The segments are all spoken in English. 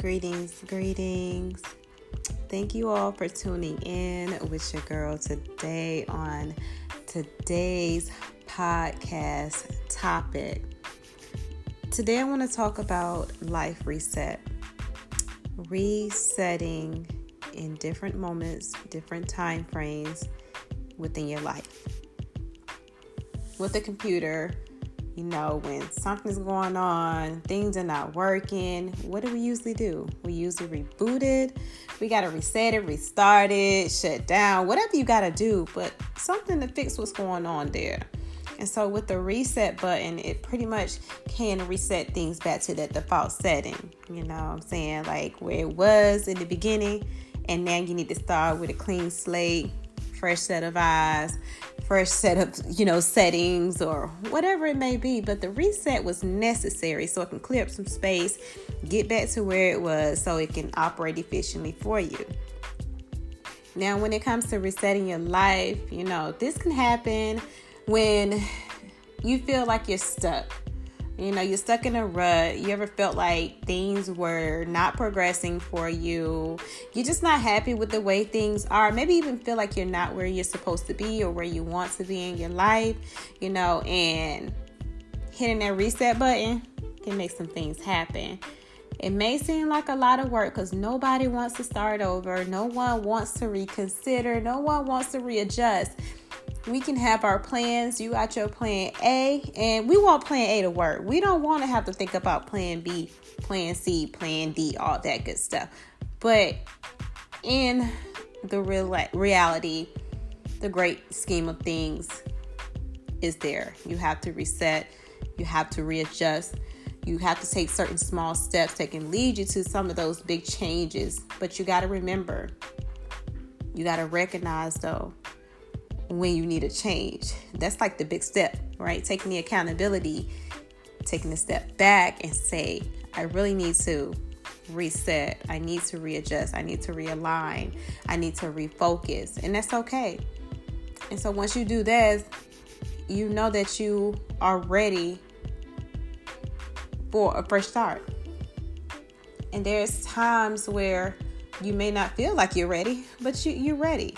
Greetings, greetings. Thank you all for tuning in with your girl today on today's podcast topic. Today, I want to talk about life reset, resetting in different moments, different time frames within your life. With the computer, you know, when something's going on, things are not working, what do we usually do? We usually reboot it. We got to reset it, restart it, shut down, whatever you got to do, but something to fix what's going on there. And so with the reset button, it pretty much can reset things back to that default setting. You know what I'm saying? Like where it was in the beginning, and now you need to start with a clean slate, fresh set of eyes, fresh set of you know settings or whatever it may be but the reset was necessary so it can clear up some space get back to where it was so it can operate efficiently for you. Now when it comes to resetting your life you know this can happen when you feel like you're stuck you know, you're stuck in a rut. You ever felt like things were not progressing for you? You're just not happy with the way things are. Maybe even feel like you're not where you're supposed to be or where you want to be in your life, you know, and hitting that reset button can make some things happen. It may seem like a lot of work because nobody wants to start over. No one wants to reconsider. No one wants to readjust we can have our plans. You got your plan A, and we want plan A to work. We don't want to have to think about plan B, plan C, plan D, all that good stuff. But in the real reality, the great scheme of things is there. You have to reset, you have to readjust, you have to take certain small steps that can lead you to some of those big changes. But you got to remember, you got to recognize though when you need a change. That's like the big step, right? Taking the accountability, taking a step back and say, I really need to reset. I need to readjust. I need to realign. I need to refocus. And that's okay. And so once you do that, you know that you are ready for a fresh start. And there's times where you may not feel like you're ready, but you, you're ready.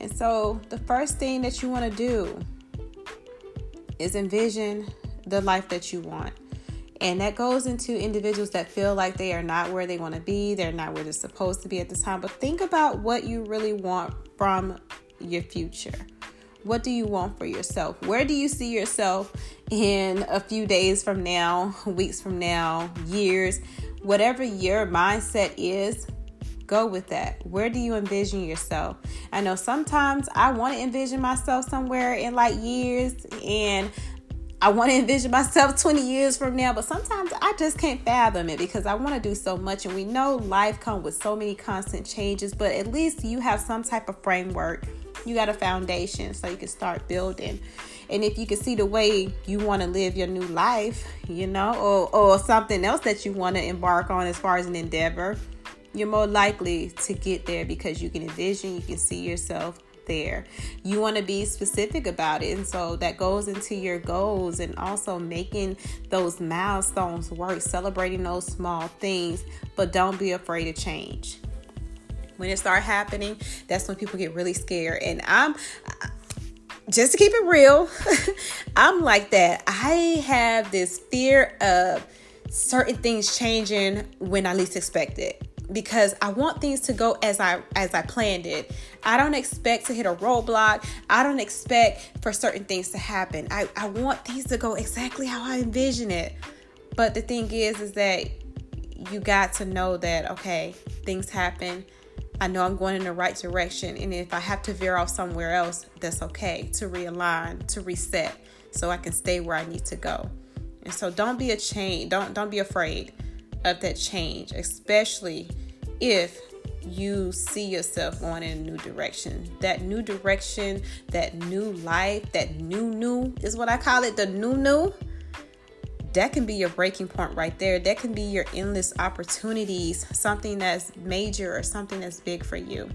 And so, the first thing that you want to do is envision the life that you want. And that goes into individuals that feel like they are not where they want to be, they're not where they're supposed to be at this time. But think about what you really want from your future. What do you want for yourself? Where do you see yourself in a few days from now, weeks from now, years? Whatever your mindset is, Go with that. Where do you envision yourself? I know sometimes I want to envision myself somewhere in like years and I want to envision myself 20 years from now, but sometimes I just can't fathom it because I want to do so much. And we know life comes with so many constant changes, but at least you have some type of framework. You got a foundation so you can start building. And if you can see the way you want to live your new life, you know, or, or something else that you want to embark on as far as an endeavor, you're more likely to get there because you can envision, you can see yourself there. You want to be specific about it. And so that goes into your goals and also making those milestones work, celebrating those small things, but don't be afraid of change. When it start happening, that's when people get really scared. And I'm just to keep it real, I'm like that. I have this fear of certain things changing when I least expect it because I want things to go as I as I planned it. I don't expect to hit a roadblock. I don't expect for certain things to happen. I, I want things to go exactly how I envision it. But the thing is is that you got to know that okay, things happen. I know I'm going in the right direction. And if I have to veer off somewhere else, that's okay to realign, to reset so I can stay where I need to go. And so don't be a chain, don't don't be afraid of that change, especially if you see yourself going in a new direction. That new direction, that new life, that new new is what I call it, the new new. That can be your breaking point right there. That can be your endless opportunities, something that's major or something that's big for you.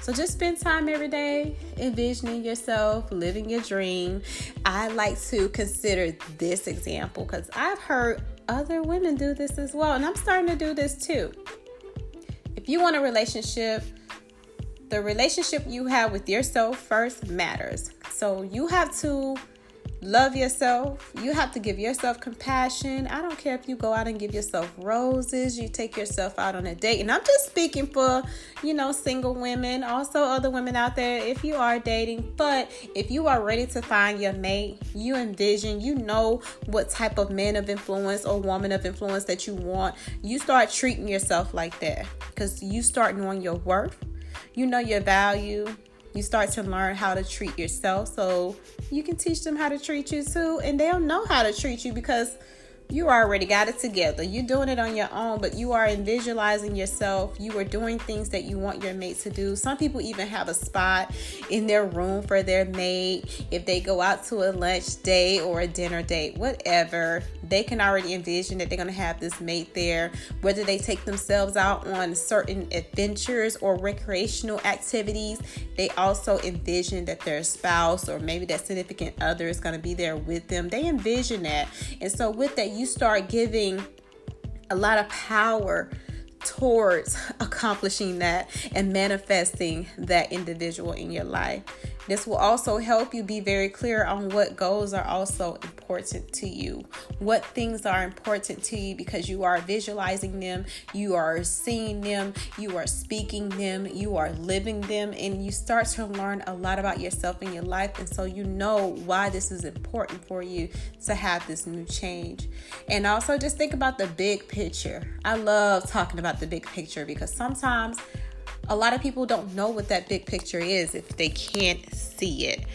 So just spend time every day envisioning yourself, living your dream. I like to consider this example because I've heard other women do this as well, and I'm starting to do this too. If you want a relationship, the relationship you have with yourself first matters. So you have to love yourself. You have to give yourself compassion. I don't care if you go out and give yourself roses, you take yourself out on a date. And I'm just speaking for, you know, single women, also other women out there if you are dating. But if you are ready to find your mate, you envision, you know what type of man of influence or woman of influence that you want. You start treating yourself like that because you start knowing your worth. You know your value you start to learn how to treat yourself. So you can teach them how to treat you too and they'll know how to treat you because you already got it together. You're doing it on your own, but you are visualizing yourself. You are doing things that you want your mate to do. Some people even have a spot in their room for their mate. If they go out to a lunch date or a dinner date, whatever, they can already envision that they're going to have this mate there. Whether they take themselves out on certain adventures or recreational activities, they also envision that their spouse or maybe that significant other is going to be there with them. They envision that. And so, with that, you start giving a lot of power towards accomplishing that and manifesting that individual in your life. This will also help you be very clear on what goals are also important to you, what things are important to you because you are visualizing them, you are seeing them, you are speaking them, you are living them, and you start to learn a lot about yourself and your life. And so you know why this is important for you to have this new change. And also just think about the big picture. I love talking about the big picture because sometimes a lot of people don't know what that big picture is if they can't see it.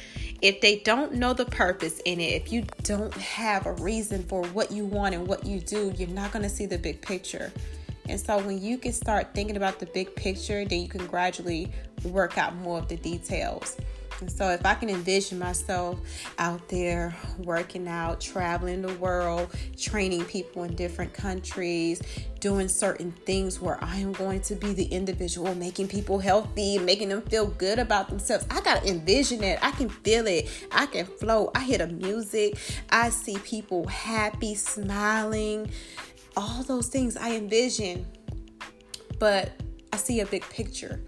If they don't know the purpose in it, if you don't have a reason for what you want and what you do, you're not going to see the big picture. And so when you can start thinking about the big picture, then you can gradually work out more of the details. And so if I can envision myself out there working out, traveling the world, training people in different countries, doing certain things where I am going to be the individual, making people healthy, making them feel good about themselves. I got to envision it. I can feel it. I can flow. I hear the music. I see people happy, smiling, all those things I envision. But I see a big picture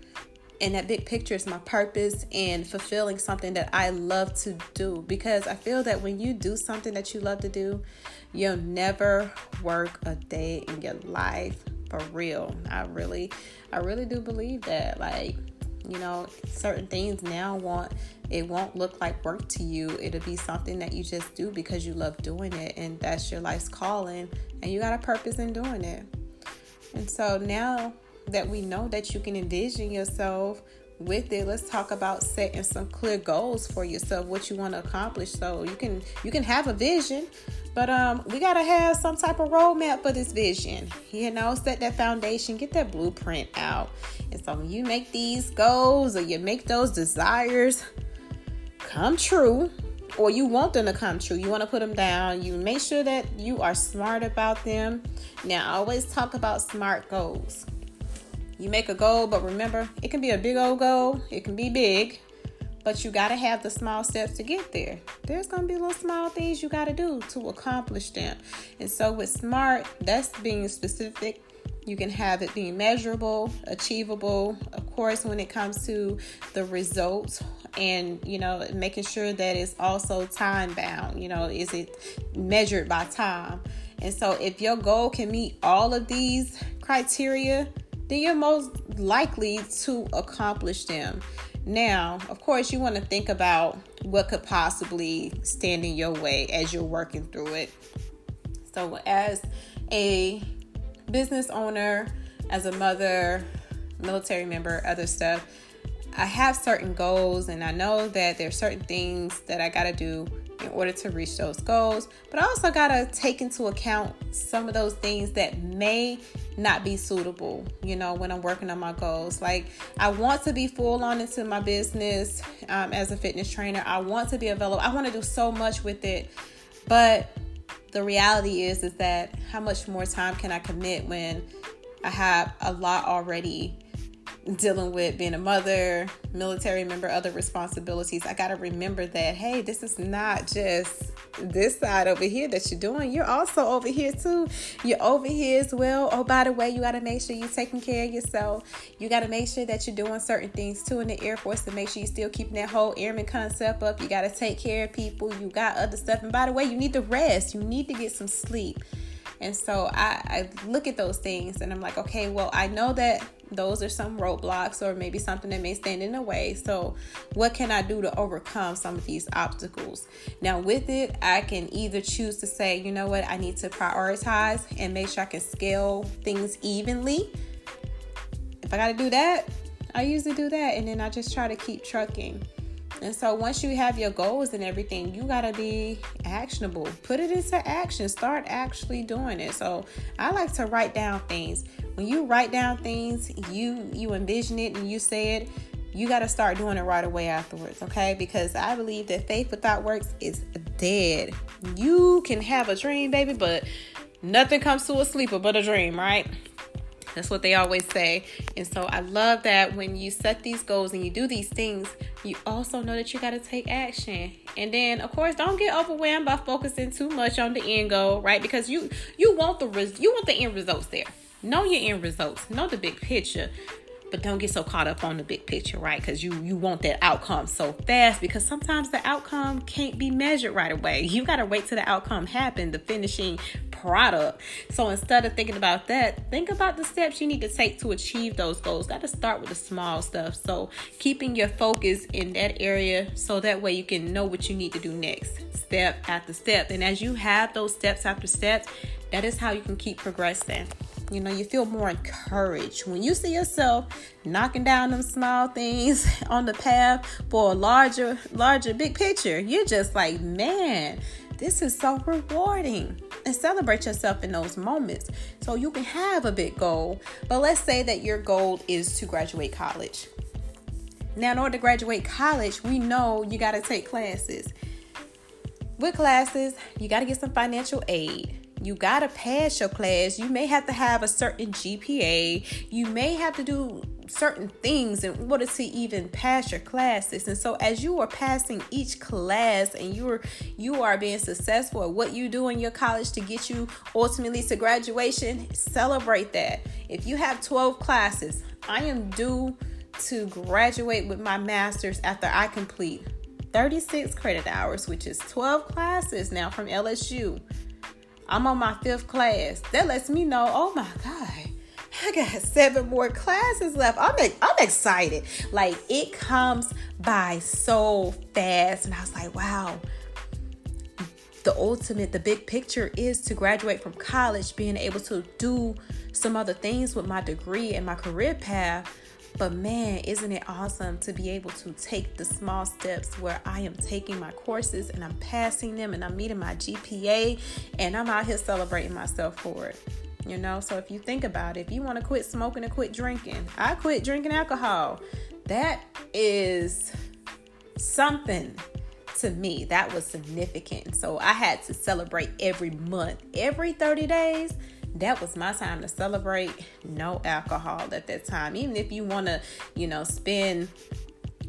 and that big picture is my purpose and fulfilling something that I love to do. Because I feel that when you do something that you love to do, you'll never work a day in your life for real. I really I really do believe that like you know certain things now want it won't look like work to you. It'll be something that you just do because you love doing it and that's your life's calling and you got a purpose in doing it. And so now that we know that you can envision yourself with it. Let's talk about setting some clear goals for yourself what you want to accomplish. So you can you can have a vision but um we got to have some type of roadmap for this vision. You know set that foundation get that blueprint out. And so when you make these goals or you make those desires come true or you want them to come true you want to put them down you make sure that you are smart about them. Now I always talk about smart goals you make a goal, but remember, it can be a big old goal, it can be big, but you got to have the small steps to get there. There's going to be little small things you got to do to accomplish them. And so, with SMART, that's being specific. You can have it being measurable, achievable, of course, when it comes to the results and you know making sure that it's also time bound you know is it measured by time and so if your goal can meet all of these criteria then you're most likely to accomplish them. Now, of course, you want to think about what could possibly stand in your way as you're working through it. So, as a business owner, as a mother, military member, other stuff, I have certain goals, and I know that there's certain things that I got to do in order to reach those goals. But I also got to take into account some of those things that may not be suitable, you know, when I'm working on my goals. Like, I want to be full on into my business um, as a fitness trainer, I want to be available, I want to do so much with it. But the reality is, is that how much more time can I commit when I have a lot already dealing with being a mother, military member, other responsibilities, I got to remember that, hey, this is not just this side over here that you're doing. You're also over here too. You're over here as well. Oh, by the way, you got to make sure you're taking care of yourself. You got to make sure that you're doing certain things too in the Air Force to make sure you're still keeping that whole airman concept up. You got to take care of people. You got other stuff. And by the way, you need to rest. You need to get some sleep. And so I, I look at those things and I'm like, okay, well, I know that those are some roadblocks or maybe something that may stand in the way. So, what can I do to overcome some of these obstacles? Now, with it, I can either choose to say, you know what, I need to prioritize and make sure I can scale things evenly. If I got to do that, I usually do that and then I just try to keep trucking. And so once you have your goals and everything, you got to be actionable. Put it into action. Start actually doing it. So I like to write down things. When you write down things, you you envision it and you say it, you got to start doing it right away afterwards, okay? Because I believe that faith without works is dead. You can have a dream, baby, but nothing comes to a sleeper but a dream, right? That's what they always say. And so I love that when you set these goals and you do these things, you also know that you got to take action. And then of course, don't get overwhelmed by focusing too much on the end goal, right? Because you you want the res- you want the end results there. Know your end results. Know the big picture but don't get so caught up on the big picture right? Because you you want that outcome so fast because sometimes the outcome can't be measured right away. You got to wait till the outcome happen the finishing product. So instead of thinking about that think about the steps you need to take to achieve those goals. Got to start with the small stuff. So keeping your focus in that area so that way you can know what you need to do next step after step. And as you have those steps after steps that is how you can keep progressing. You know you feel more encouraged. When you see yourself knocking down them small things on the path for a larger larger big picture you're just like man this is so rewarding. And celebrate yourself in those moments so you can have a big goal. But let's say that your goal is to graduate college. Now in order to graduate college we know you got to take classes. With classes you got to get some financial aid you got to pass your class. You may have to have a certain GPA. You may have to do certain things in order to even pass your classes. And so as you are passing each class and you're you are being successful at what you do in your college to get you ultimately to graduation, celebrate that. If you have 12 classes, I am due to graduate with my masters after I complete 36 credit hours, which is 12 classes now from LSU. I'm on my fifth class. That lets me know, oh my God, I got seven more classes left. I'm, I'm excited. Like it comes by so fast. And I was like, wow. The ultimate, the big picture is to graduate from college, being able to do some other things with my degree and my career path but man, isn't it awesome to be able to take the small steps where I am taking my courses and I'm passing them and I'm meeting my GPA and I'm out here celebrating myself for it. You know, so if you think about it, if you want to quit smoking and quit drinking, I quit drinking alcohol. That is something to me that was significant. So I had to celebrate every month, every 30 days that was my time to celebrate no alcohol at that time. Even if you want to, you know, spend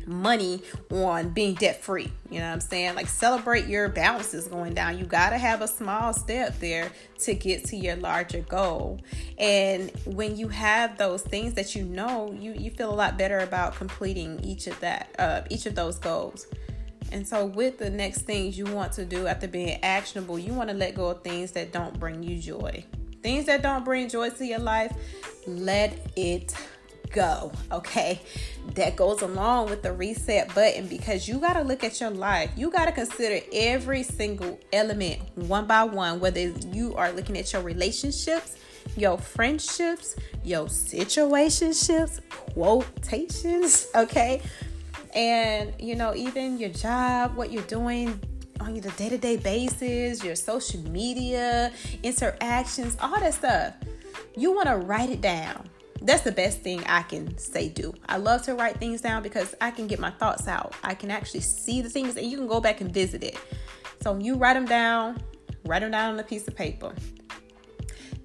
money on being debt free. You know what I'm saying? Like celebrate your balances going down. You got to have a small step there to get to your larger goal. And when you have those things that you know, you you feel a lot better about completing each of that uh each of those goals. And so with the next things you want to do after being actionable, you want to let go of things that don't bring you joy. Things that don't bring joy to your life, let it go. Okay. That goes along with the reset button because you got to look at your life. You got to consider every single element one by one, whether you are looking at your relationships, your friendships, your situationships, quotations. Okay. And, you know, even your job, what you're doing, on your day-to-day basis, your social media interactions, all that stuff. You want to write it down. That's the best thing I can say do. I love to write things down because I can get my thoughts out. I can actually see the things and you can go back and visit it. So you write them down, write them down on a piece of paper.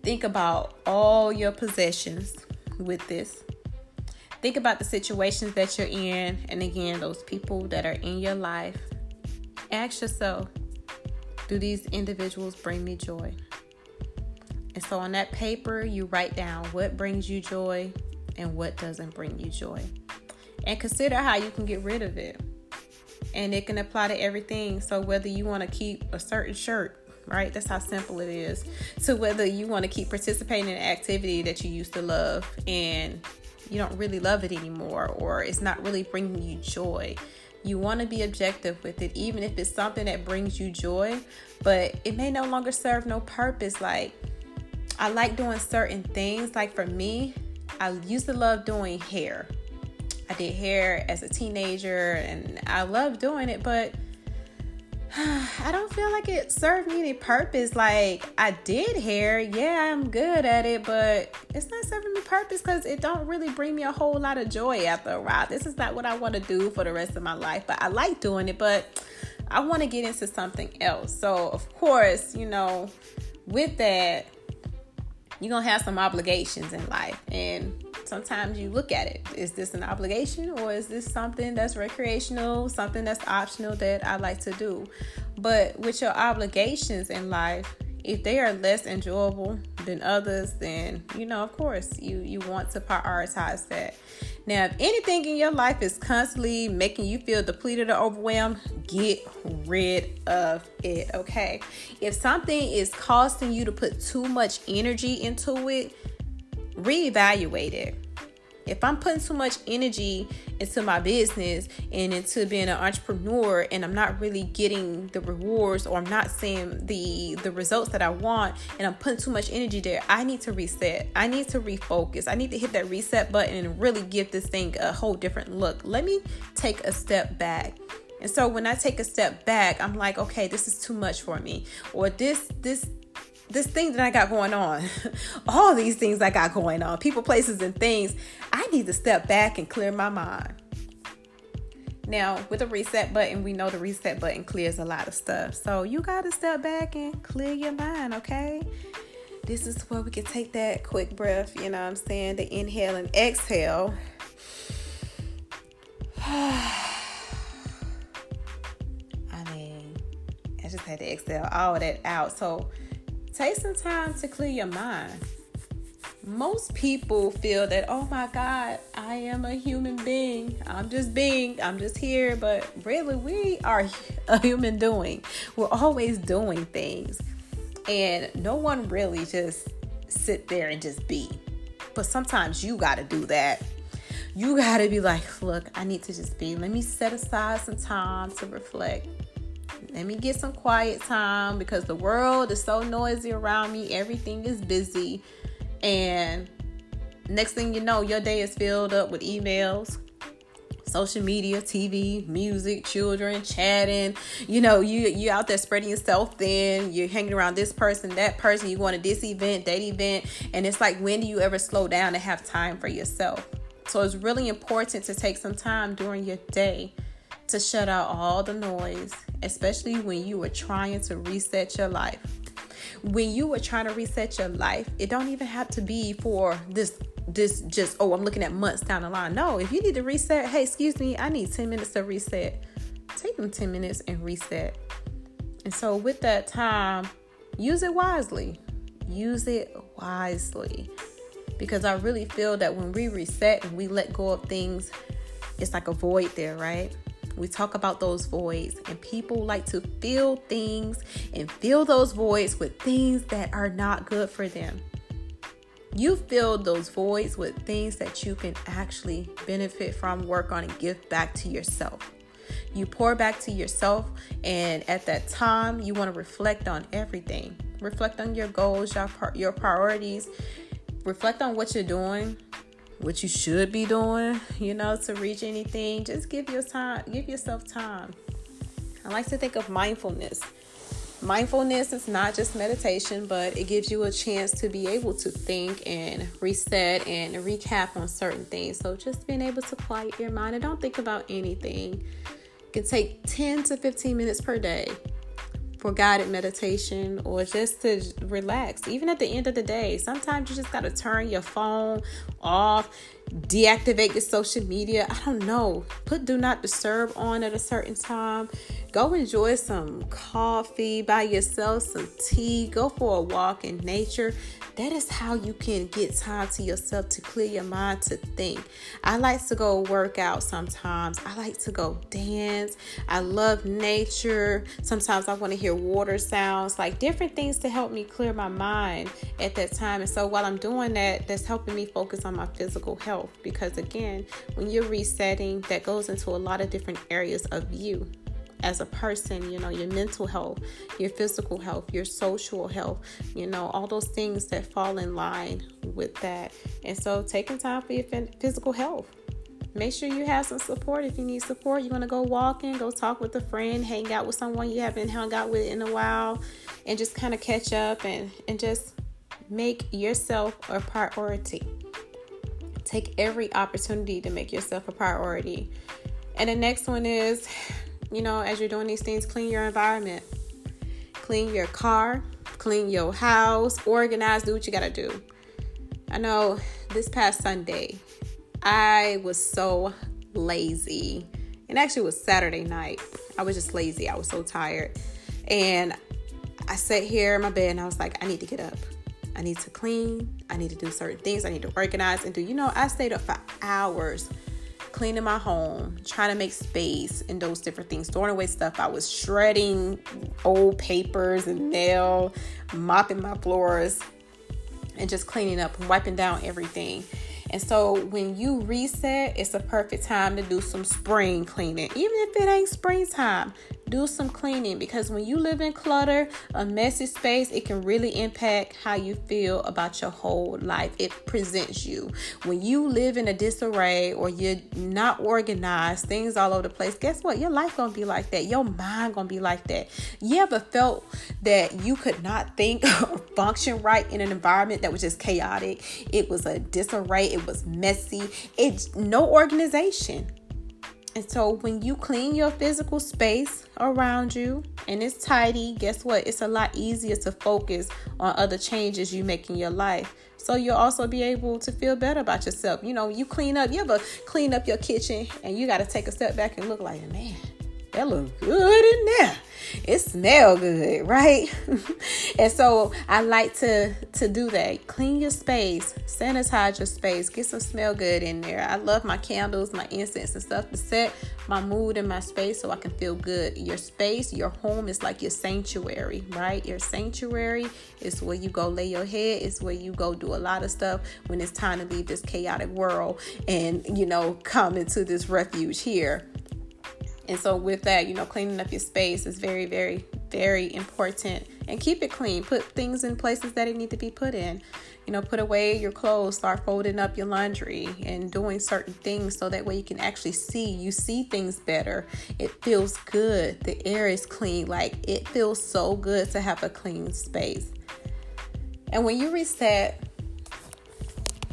Think about all your possessions with this. Think about the situations that you're in, and again, those people that are in your life. Ask yourself do these individuals bring me joy? And so on that paper, you write down what brings you joy and what doesn't bring you joy. And consider how you can get rid of it. And it can apply to everything. So whether you want to keep a certain shirt, right? That's how simple it is. So whether you want to keep participating in an activity that you used to love and you don't really love it anymore or it's not really bringing you joy. You want to be objective with it, even if it's something that brings you joy, but it may no longer serve no purpose. Like, I like doing certain things. Like, for me, I used to love doing hair. I did hair as a teenager and I loved doing it, but I don't feel like it served me any purpose. Like I did hair, yeah, I'm good at it, but it's not serving me purpose because it don't really bring me a whole lot of joy after a while. This is not what I want to do for the rest of my life. But I like doing it, but I want to get into something else. So of course, you know, with that, you're gonna have some obligations in life. And sometimes you look at it is this an obligation or is this something that's recreational something that's optional that i like to do? But with your obligations in life if they are less enjoyable than others then you know of course you you want to prioritize that now if anything in your life is constantly making you feel depleted or overwhelmed get rid of it okay if something is costing you to put too much energy into it reevaluate it. If I'm putting too much energy into my business and into being an entrepreneur and I'm not really getting the rewards or I'm not seeing the the results that I want and I'm putting too much energy there, I need to reset. I need to refocus. I need to hit that reset button and really give this thing a whole different look. Let me take a step back. And so when I take a step back, I'm like, okay, this is too much for me. Or this this this thing that I got going on, all these things I got going on, people, places, and things, I need to step back and clear my mind. Now, with a reset button, we know the reset button clears a lot of stuff. So you got to step back and clear your mind, okay? This is where we can take that quick breath, you know what I'm saying? The inhale and exhale. I mean, I just had to exhale all that out. So, Take some time to clear your mind. Most people feel that, oh my God, I am a human being. I'm just being, I'm just here. But really, we are a human doing. We're always doing things. And no one really just sit there and just be. But sometimes you got to do that. You got to be like, look, I need to just be. Let me set aside some time to reflect let me get some quiet time because the world is so noisy around me. Everything is busy. And next thing you know, your day is filled up with emails, social media, TV, music, children, chatting. You know, you you out there spreading yourself thin. You're hanging around this person, that person. You going to this event, that event, and it's like, when do you ever slow down and have time for yourself? So it's really important to take some time during your day to shut out all the noise, especially when you are trying to reset your life. When you are trying to reset your life, it don't even have to be for this this just oh I'm looking at months down the line. No, if you need to reset, hey, excuse me, I need 10 minutes to reset. Take them 10 minutes and reset. And so with that time, use it wisely. Use it wisely. Because I really feel that when we reset and we let go of things, it's like a void there, right? We talk about those voids, and people like to fill things and fill those voids with things that are not good for them. You fill those voids with things that you can actually benefit from, work on, and give back to yourself. You pour back to yourself, and at that time, you want to reflect on everything. Reflect on your goals, your, your priorities. Reflect on what you're doing what you should be doing, you know, to reach anything. Just give your time, give yourself time. I like to think of mindfulness. Mindfulness is not just meditation, but it gives you a chance to be able to think and reset and recap on certain things. So just being able to quiet your mind and don't think about anything. It can take 10 to 15 minutes per day. For guided meditation or just to relax. Even at the end of the day, sometimes you just got to turn your phone off, deactivate your social media. I don't know. Put do not disturb on at a certain time. Go enjoy some coffee by yourself, some tea, go for a walk in nature that is how you can get time to yourself to clear your mind to think. I like to go work out sometimes. I like to go dance. I love nature. Sometimes I want to hear water sounds, like different things to help me clear my mind at that time. And so while I'm doing that, that's helping me focus on my physical health because again, when you're resetting, that goes into a lot of different areas of you as a person, you know, your mental health, your physical health, your social health, you know, all those things that fall in line with that. And so taking time for your physical health. Make sure you have some support if you need support. You want to go walking, go talk with a friend, hang out with someone you haven't hung out with in a while, and just kind of catch up and, and just make yourself a priority. Take every opportunity to make yourself a priority. And the next one is you know, as you're doing these things, clean your environment, clean your car, clean your house, organize, do what you gotta do. I know this past Sunday, I was so lazy. And actually, it was Saturday night. I was just lazy. I was so tired. And I sat here in my bed and I was like, I need to get up. I need to clean. I need to do certain things. I need to organize and do. You know, I stayed up for hours cleaning my home, trying to make space and those different things, throwing away stuff. I was shredding old papers and mail, mopping my floors, and just cleaning up and wiping down everything. And so when you reset, it's a perfect time to do some spring cleaning. Even if it ain't springtime, do some cleaning because when you live in clutter, a messy space, it can really impact how you feel about your whole life. It presents you. When you live in a disarray or you're not organized, things all over the place, guess what? Your life gonna be like that. Your mind gonna be like that. You ever felt that you could not think or function right in an environment that was just chaotic? It was a disarray, it was messy, it's no organization. And so when you clean your physical space around you and it's tidy, guess what? It's a lot easier to focus on other changes you make in your life. So you'll also be able to feel better about yourself. You know, you clean up, you ever clean up your kitchen and you got to take a step back and look like, a man, that look good in there it smell good, right? and so I like to to do that. Clean your space, sanitize your space, get some smell good in there. I love my candles, my incense and stuff to set my mood in my space so I can feel good. Your space, your home is like your sanctuary, right? Your sanctuary is where you go lay your head, it's where you go do a lot of stuff when it's time to leave this chaotic world and you know come into this refuge here and so, with that, you know, cleaning up your space is very, very, very important. And keep it clean. Put things in places that it need to be put in. You know, put away your clothes, start folding up your laundry and doing certain things so that way you can actually see. You see things better. It feels good. The air is clean. Like it feels so good to have a clean space. And when you reset,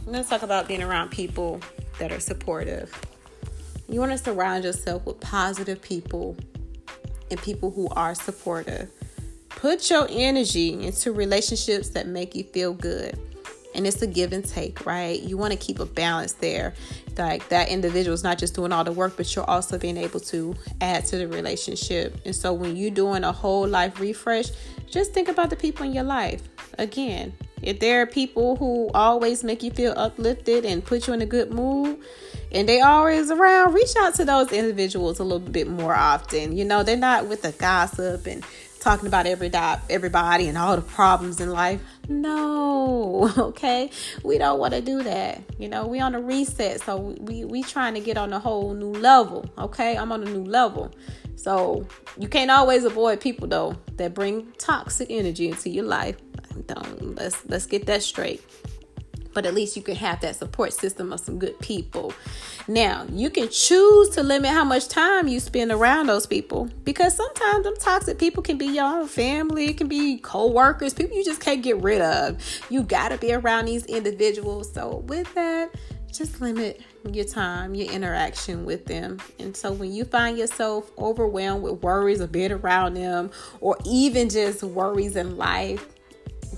let's talk about being around people that are supportive you want to surround yourself with positive people and people who are supportive. Put your energy into relationships that make you feel good. And it's a give and take, right? You want to keep a balance there. Like that individual is not just doing all the work, but you're also being able to add to the relationship. And so when you're doing a whole life refresh, just think about the people in your life. Again, if there are people who always make you feel uplifted and put you in a good mood, and they always around, reach out to those individuals a little bit more often. You know, they're not with the gossip and talking about every everybody and all the problems in life. No, okay, we don't want to do that. You know, we on a reset, so we we trying to get on a whole new level. Okay, I'm on a new level, so you can't always avoid people though that bring toxic energy into your life. Don't let's let's get that straight but at least you can have that support system of some good people. Now, you can choose to limit how much time you spend around those people because sometimes them toxic people can be your own family, it can be co-workers, people you just can't get rid of. You got to be around these individuals. So, with that, just limit your time, your interaction with them. And so when you find yourself overwhelmed with worries or being around them, or even just worries in life,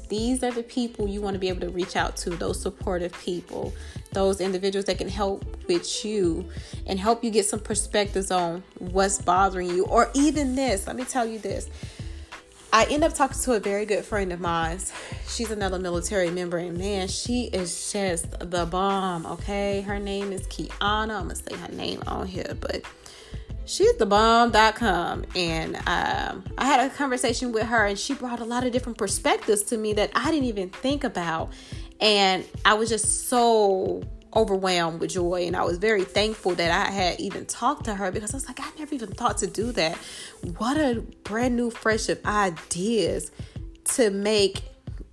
these are the people you want to be able to reach out to, those supportive people, those individuals that can help with you and help you get some perspectives on what's bothering you. Or even this, let me tell you this. I end up talking to a very good friend of mine. She's another military member, and man, she is just the bomb. Okay, her name is Kiana. I'm gonna say her name on here, but she's the bomb.com. And um, I had a conversation with her, and she brought a lot of different perspectives to me that I didn't even think about. And I was just so overwhelmed with joy and I was very thankful that I had even talked to her because I was like I never even thought to do that. What a brand new fresh of ideas to make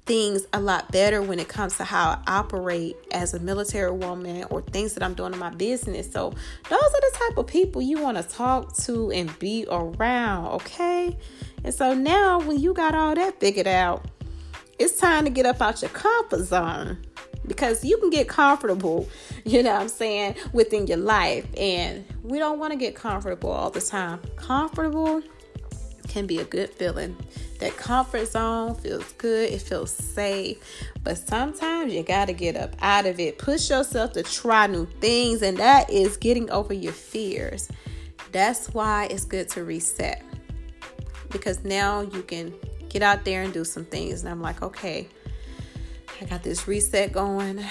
things a lot better when it comes to how I operate as a military woman or things that I'm doing in my business. So, those are the type of people you want to talk to and be around, okay? And so now when you got all that figured out, it's time to get up out your comfort zone because you can get comfortable, you know what I'm saying, within your life. And we don't want to get comfortable all the time. Comfortable can be a good feeling. That comfort zone feels good, it feels safe. But sometimes you got to get up out of it. Push yourself to try new things, and that is getting over your fears. That's why it's good to reset because now you can get out there and do some things. And I'm like, okay, I got this reset going.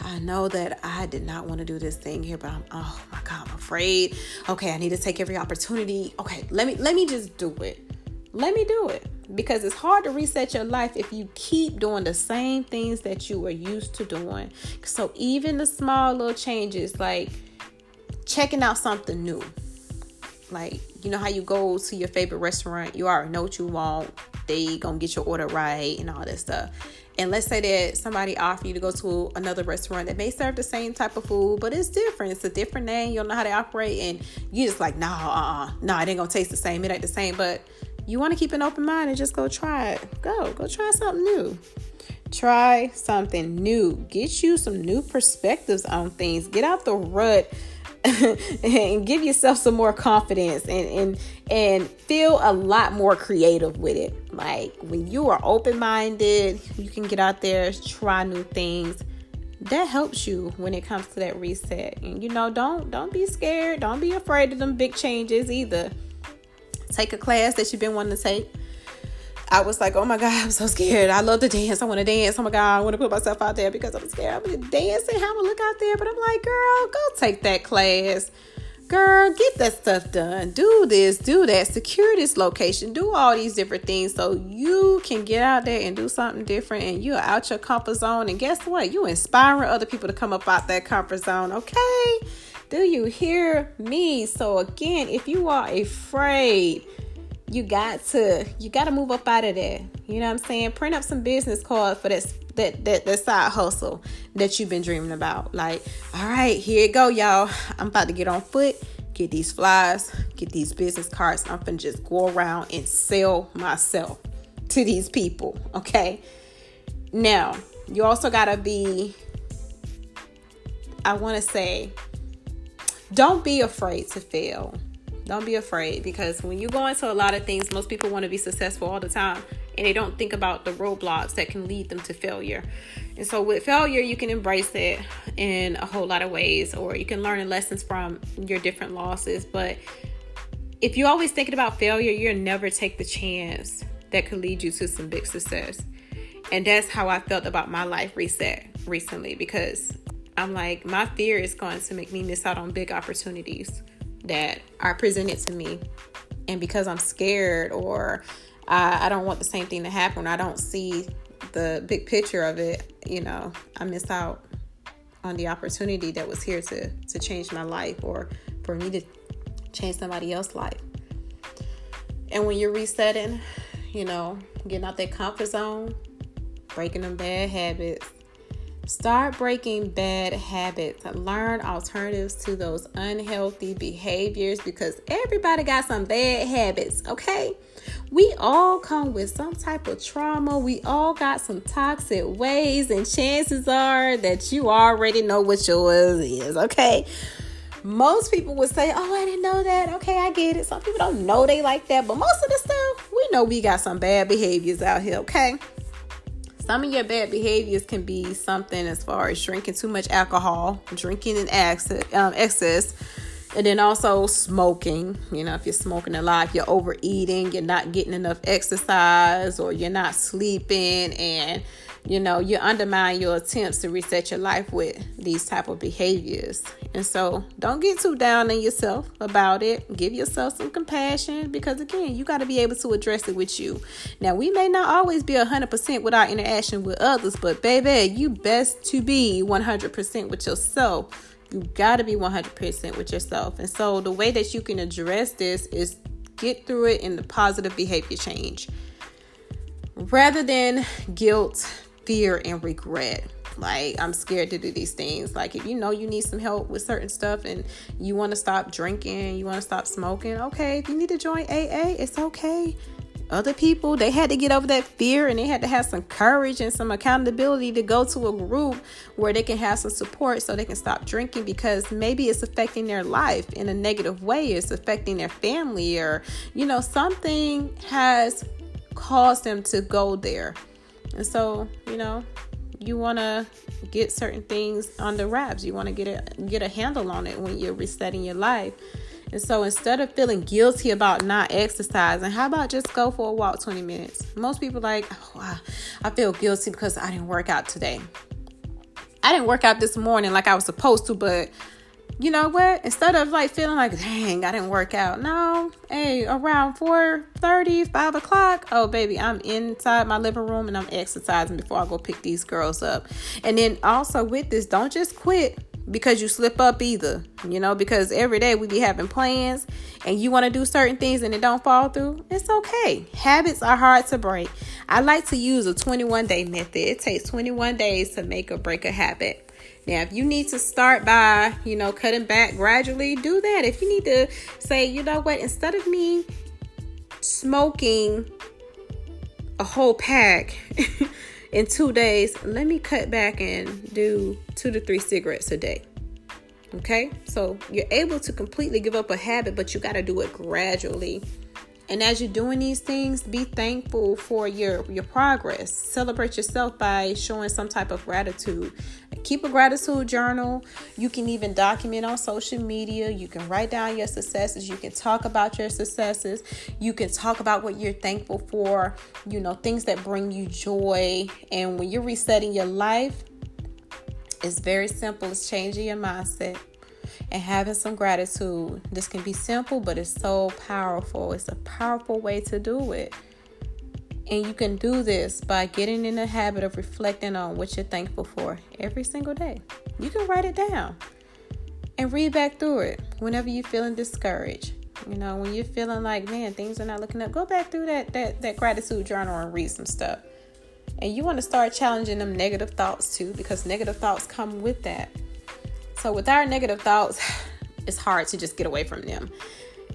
I know that I did not want to do this thing here, but I'm oh my god, I'm afraid. Okay, I need to take every opportunity. Okay, let me let me just do it. Let me do it. Because it's hard to reset your life if you keep doing the same things that you were used to doing. So even the small little changes like checking out something new. Like, you know how you go to your favorite restaurant, you already know what you want. They gonna get your order right and all that stuff and let's say that somebody offer you to go to another restaurant that may serve the same type of food, but it's different. It's a different name. You don't know how they operate, and you just like, nah, uh, uh, nah, it ain't gonna taste the same. It ain't the same. But you want to keep an open mind and just go try it. Go, go try something new. Try something new. Get you some new perspectives on things. Get out the rut and give yourself some more confidence and and and feel a lot more creative with it. Like when you are open-minded, you can get out there, try new things. That helps you when it comes to that reset. And you know, don't don't be scared. Don't be afraid of them big changes either. Take a class that you've been wanting to take I was like, oh my God, I'm so scared. I love to dance. I want to dance. Oh my God, I want to put myself out there because I'm scared. I'm going to dance and have a look out there. But I'm like, girl, go take that class. Girl, get that stuff done. Do this, do that. Secure this location. Do all these different things so you can get out there and do something different and you're out your comfort zone. And guess what? You inspiring other people to come up out that comfort zone, okay? Do you hear me? So again, if you are afraid, you got to you got to move up out of there. You know what I'm saying? Print up some business cards for that that that, that side hustle that you've been dreaming about. Like, all right, here you go, y'all. I'm about to get on foot, get these flyers, get these business cards. I'm gonna just go around and sell myself to these people. Okay. Now, you also gotta be. I want to say, don't be afraid to fail don't be afraid because when you go into a lot of things, most people want to be successful all the time and they don't think about the roadblocks that can lead them to failure. And so with failure, you can embrace it in a whole lot of ways or you can learn lessons from your different losses. But if you're always thinking about failure, you'll never take the chance that could lead you to some big success. And that's how I felt about my life reset recently because I'm like, my fear is going to make me miss out on big opportunities that are presented to me. And because I'm scared or I, I don't want the same thing to happen, I don't see the big picture of it, you know, I miss out on the opportunity that was here to to change my life or for me to change somebody else's life. And when you're resetting, you know, getting out that comfort zone, breaking them bad habits, Start breaking bad habits. Learn alternatives to those unhealthy behaviors because everybody got some bad habits, okay? We all come with some type of trauma. We all got some toxic ways, and chances are that you already know what yours is, okay? Most people would say, Oh, I didn't know that. Okay, I get it. Some people don't know they like that, but most of the stuff, we know we got some bad behaviors out here, okay? Some of your bad behaviors can be something as far as drinking too much alcohol, drinking in excess, um, excess, and then also smoking. You know, if you're smoking a lot, if you're overeating, you're not getting enough exercise, or you're not sleeping, and you know you undermine your attempts to reset your life with these type of behaviors. And so don't get too down on yourself about it. Give yourself some compassion because again you got to be able to address it with you. Now we may not always be 100% with our interaction with others but baby you best to be 100% with yourself. You got to be 100% with yourself. And so the way that you can address this is get through it in the positive behavior change. Rather than guilt fear and regret. Like, I'm scared to do these things. Like, if you know you need some help with certain stuff and you want to stop drinking, you want to stop smoking, okay. If you need to join AA, it's okay. Other people, they had to get over that fear and they had to have some courage and some accountability to go to a group where they can have some support so they can stop drinking because maybe it's affecting their life in a negative way. It's affecting their family or, you know, something has caused them to go there. And so, you know, you want to get certain things the wraps. You want to get a get a handle on it when you're resetting your life. And so instead of feeling guilty about not exercising, how about just go for a walk 20 minutes? Most people like, oh, I feel guilty because I didn't work out today. I didn't work out this morning like I was supposed to, but you know what? Instead of like feeling like, dang, I didn't work out. No, hey, around 4 30, 5 o'clock, oh baby, I'm inside my living room and I'm exercising before I go pick these girls up. And then also with this, don't just quit because you slip up either. You know, because every day we be having plans and you want to do certain things and it don't fall through. It's okay. Habits are hard to break. I like to use a 21 day method. It takes 21 days to make or break a habit. Now, if you need to start by, you know, cutting back gradually, do that. If you need to say, you know what, instead of me smoking a whole pack in two days, let me cut back and do two to three cigarettes a day. Okay, so you're able to completely give up a habit, but you got to do it gradually and as you're doing these things, be thankful for your your progress. Celebrate yourself by showing some type of gratitude. Keep a gratitude journal. You can even document on social media. You can write down your successes. You can talk about your successes. You can talk about what you're thankful for, you know, things that bring you joy. And when you're resetting your life, it's very simple. It's changing your mindset and having some gratitude. This can be simple, but it's so powerful. It's a powerful way to do it. And you can do this by getting in the habit of reflecting on what you're thankful for every single day. You can write it down and read back through it whenever you're feeling discouraged. You know, when you're feeling like, man, things are not looking up, go back through that that, that gratitude journal and read some stuff. And you want to start challenging them negative thoughts too, because negative thoughts come with that. So, with our negative thoughts, it's hard to just get away from them.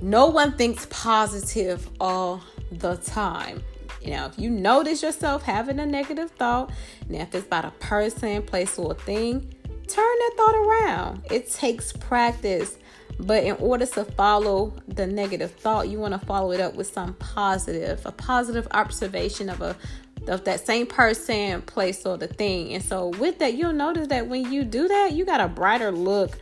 No one thinks positive all the time. You know, if you notice yourself having a negative thought, now if it's about a person, place, or thing, turn that thought around. It takes practice. But in order to follow the negative thought, you want to follow it up with some positive, a positive observation of a of that same person, place, or the thing. And so, with that, you'll notice that when you do that, you got a brighter look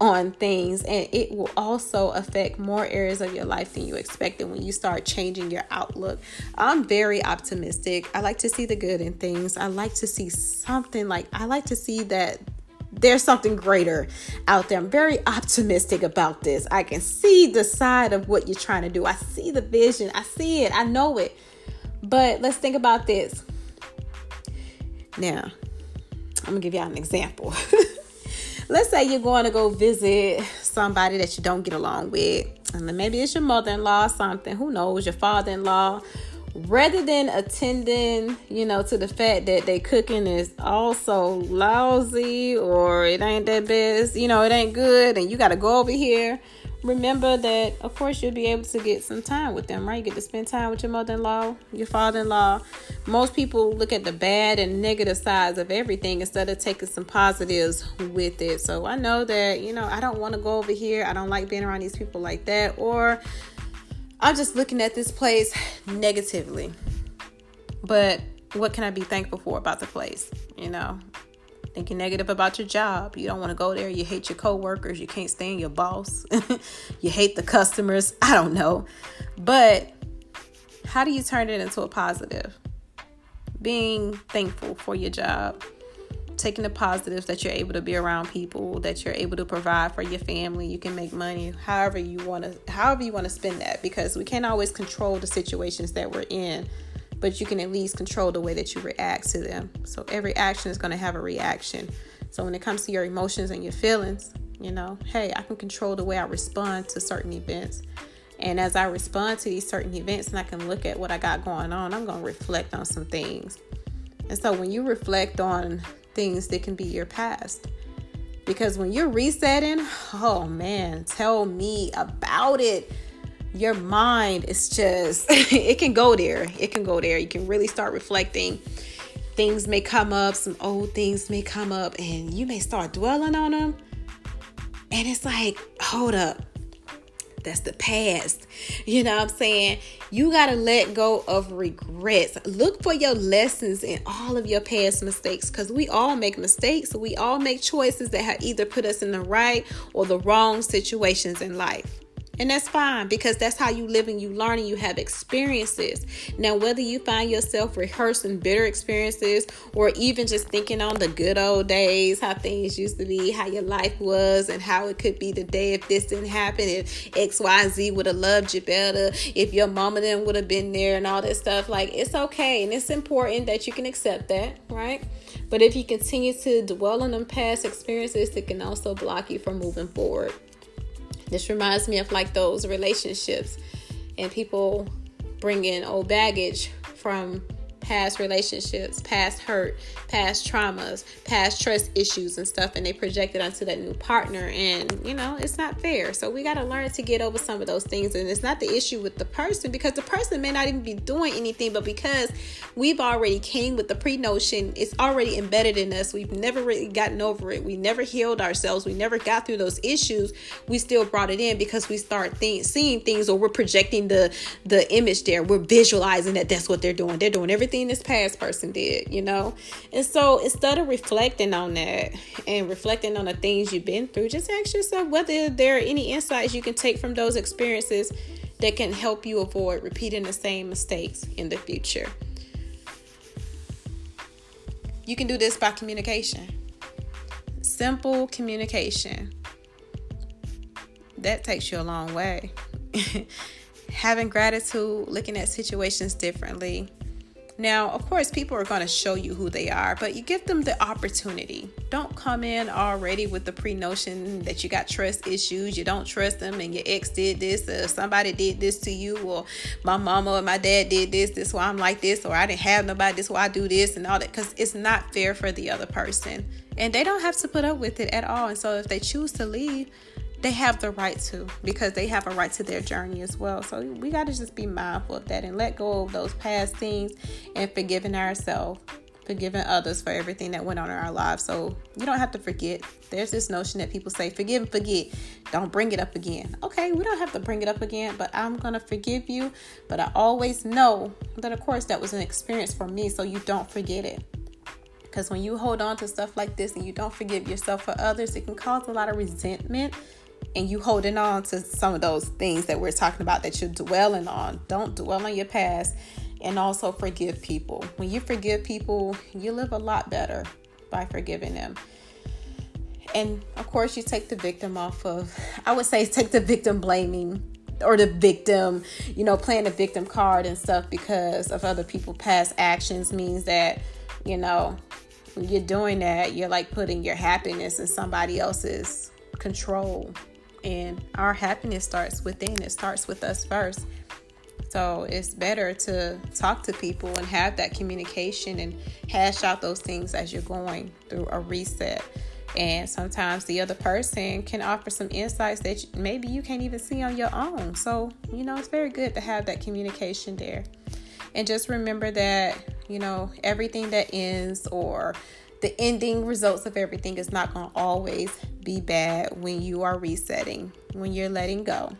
on things and it will also affect more areas of your life than you expected when you start changing your outlook. I'm very optimistic. I like to see the good in things. I like to see something like I like to see that there's something greater out there. I'm very optimistic about this. I can see the side of what you're trying to do. I see the vision. I see it. I know it. But let's think about this. Now, I'm gonna give y'all an example. let's say you're going to go visit somebody that you don't get along with. And maybe it's your mother in law, something, who knows, your father in law, rather than attending, you know, to the fact that they cooking is also lousy or it ain't that best, you know, it ain't good and you got to go over here remember that of course you'll be able to get some time with them right? You get to spend time with your mother-in-law your father-in-law. Most people look at the bad and negative sides of everything instead of taking some positives with it. So i know that you know i don't want to go over here. I don't like being around these people like that. Or i'm just looking at this place negatively. But what can i be thankful for about the place you know thinking negative about your job. You don't want to go there. You hate your coworkers. You can't stand your boss. you hate the customers. I don't know. But how do you turn it into a positive? Being thankful for your job, taking the positives that you're able to be around people, that you're able to provide for your family, you can make money however you want to however you want to spend that because we can't always control the situations that we're in but you can at least control the way that you react to them. So every action is going to have a reaction. So when it comes to your emotions and your feelings, you know, hey, I can control the way I respond to certain events. And as I respond to these certain events and I can look at what I got going on, I'm going to reflect on some things. And so when you reflect on things that can be your past, because when you're resetting, oh man, tell me about it your mind is just it can go there. It can go there. You can really start reflecting. Things may come up some old things may come up and you may start dwelling on them and it's like hold up. That's the past. You know what i'm saying? You got to let go of regrets. Look for your lessons in all of your past mistakes because we all make mistakes. We all make choices that have either put us in the right or the wrong situations in life and that's fine because that's how you live and you learn and you have experiences. Now, whether you find yourself rehearsing bitter experiences or even just thinking on the good old days, how things used to be, how your life was, and how it could be today if this didn't happen, if XYZ would have loved you better, if your mama then would have been there, and all that stuff, like it's okay. And it's important that you can accept that, right? But if you continue to dwell on them past experiences, it can also block you from moving forward. This reminds me of like those relationships and people bring in old baggage from past relationships, past hurt, past traumas, past trust issues and stuff, and they project it onto that new partner. And, you know, it's not fair. So we got to learn to get over some of those things. And it's not the issue with the person because the person may not even be doing anything, but because we've already came with the pre notion, it's already embedded in us. We've never really gotten over it. We never healed ourselves. We never got through those issues. We still brought it in because we start seeing things or we're projecting the the image there. We're visualizing that that's what they're doing. They're doing everything everything this past person did, you know? And so instead of reflecting on that and reflecting on the things you've been through, just ask yourself whether there are any insights you can take from those experiences that can help you avoid repeating the same mistakes in the future. You can do this by communication. Simple communication. That takes you a long way. Having gratitude, looking at situations differently, now, of course, people are going to show you who they are, but you give them the opportunity. Don't come in already with the pre notion that you got trust issues, you don't trust them, and your ex did this, or somebody did this to you, or my mama or my dad did this, this why I'm like this, or I didn't have nobody, this why I do this, and all that, because it's not fair for the other person. And they don't have to put up with it at all. And so if they choose to leave, they have the right to because they have a right to their journey as well. So we got to just be mindful of that and let go of those past things and forgiving ourselves, forgiving others for everything that went on in our lives. So you don't have to forget. There's this notion that people say, forgive and forget. Don't bring it up again. Okay, we don't have to bring it up again, but I'm going to forgive you. But I always know that, of course, that was an experience for me. So you don't forget it. Because when you hold on to stuff like this and you don't forgive yourself for others, it can cause a lot of resentment and you holding on to some of those things that we're talking about that you're dwelling on. Don't dwell on your past and also forgive people. When you forgive people, you live a lot better by forgiving them. And of course, you take the victim off of, I would say, take the victim blaming or the victim, you know, playing the victim card and stuff because of other people's past actions means that, you know, when you're doing that, you're like putting your happiness in somebody else's control and our happiness starts within, it starts with us first. So it's better to talk to people and have that communication and hash out those things as you're going through a reset. And sometimes the other person can offer some insights that maybe you can't even see on your own. So, you know, it's very good to have that communication there. And just remember that, you know, everything that ends or the ending results of everything is not going to always be bad when you are resetting, when you're letting go.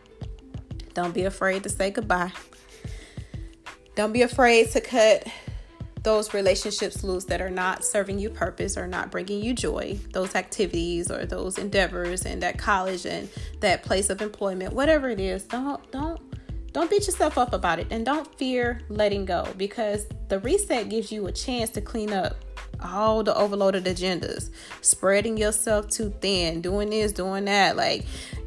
Don't be afraid to say goodbye. Don't be afraid to cut those relationships loose that are not serving you purpose or not bringing you joy, those activities or those endeavors and that college and that place of employment, whatever it is, don't don't don't beat yourself up about it and don't fear letting go because the reset gives you a chance to clean up all the overloaded agendas, spreading yourself too thin, doing this, doing that. Like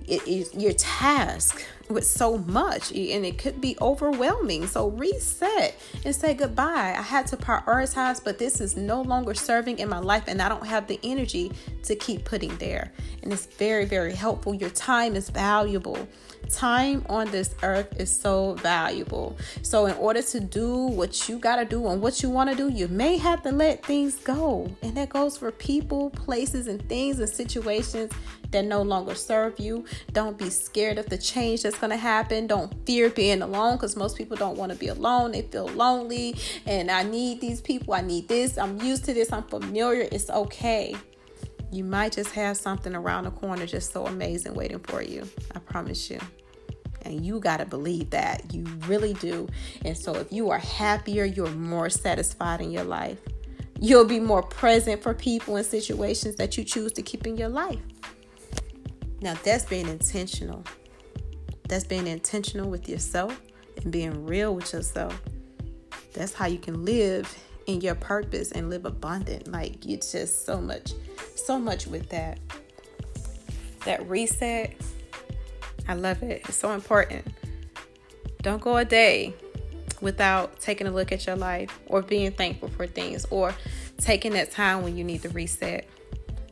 it is your task with so much and it could be overwhelming. So reset and say goodbye. I had to prioritize, but this is no longer serving in my life and I don't have the energy to keep putting there. And it's very, very helpful. Your time is valuable. Time on this earth is so valuable. So, in order to do what you got to do and what you want to do, you may have to let things go. And that goes for people, places, and things and situations that no longer serve you. Don't be scared of the change that's going to happen. Don't fear being alone because most people don't want to be alone. They feel lonely. And I need these people. I need this. I'm used to this. I'm familiar. It's okay. You might just have something around the corner just so amazing waiting for you. I promise you. And you got to believe that. You really do. And so if you are happier, you're more satisfied in your life. You'll be more present for people and situations that you choose to keep in your life. Now, that's being intentional. That's being intentional with yourself and being real with yourself. That's how you can live in your purpose and live abundant. Like, it's just so much, so much with that. That reset, I love it. It's so important. Don't go a day without taking a look at your life or being thankful for things or taking that time when you need to reset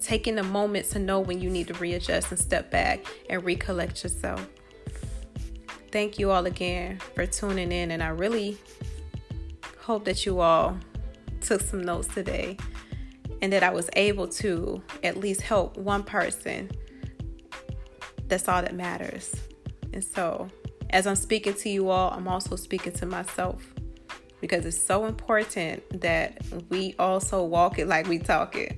taking a moment to know when you need to readjust and step back and recollect yourself. Thank you all again for tuning in, and I really hope that you all took some notes today and that I was able to at least help one person. That's all that matters. And so, as I'm speaking to you all, I'm also speaking to myself because it's so important that we also walk it like we talk it.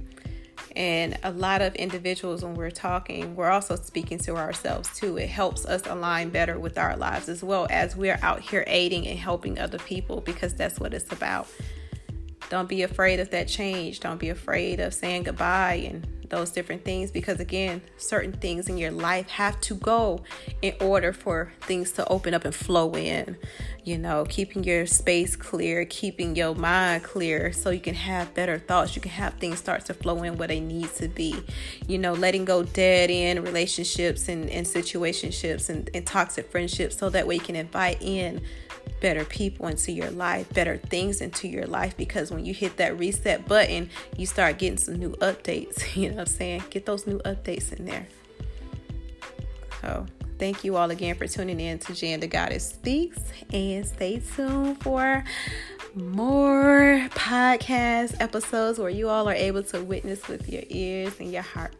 And a lot of individuals, when we're talking, we're also speaking to ourselves too. It helps us align better with our lives as well as we're out here aiding and helping other people because that's what it's about. Don't be afraid of that change. Don't be afraid of saying goodbye and those different things because again certain things in your life have to go in order for things to open up and flow in. You know keeping your space clear keeping your mind clear so you can have better thoughts. You can have things start to flow in where they need to be. You know letting go dead end relationships and, and situationships and, and toxic friendships so that way you can invite in better people into your life, better things into your life because when you hit that reset button, you start getting some new updates. You know what I'm saying? Get those new updates in there. So, thank you all again for tuning in to Jan the Goddess Speaks and stay tuned for more podcast episodes where you all are able to witness with your ears and your heart.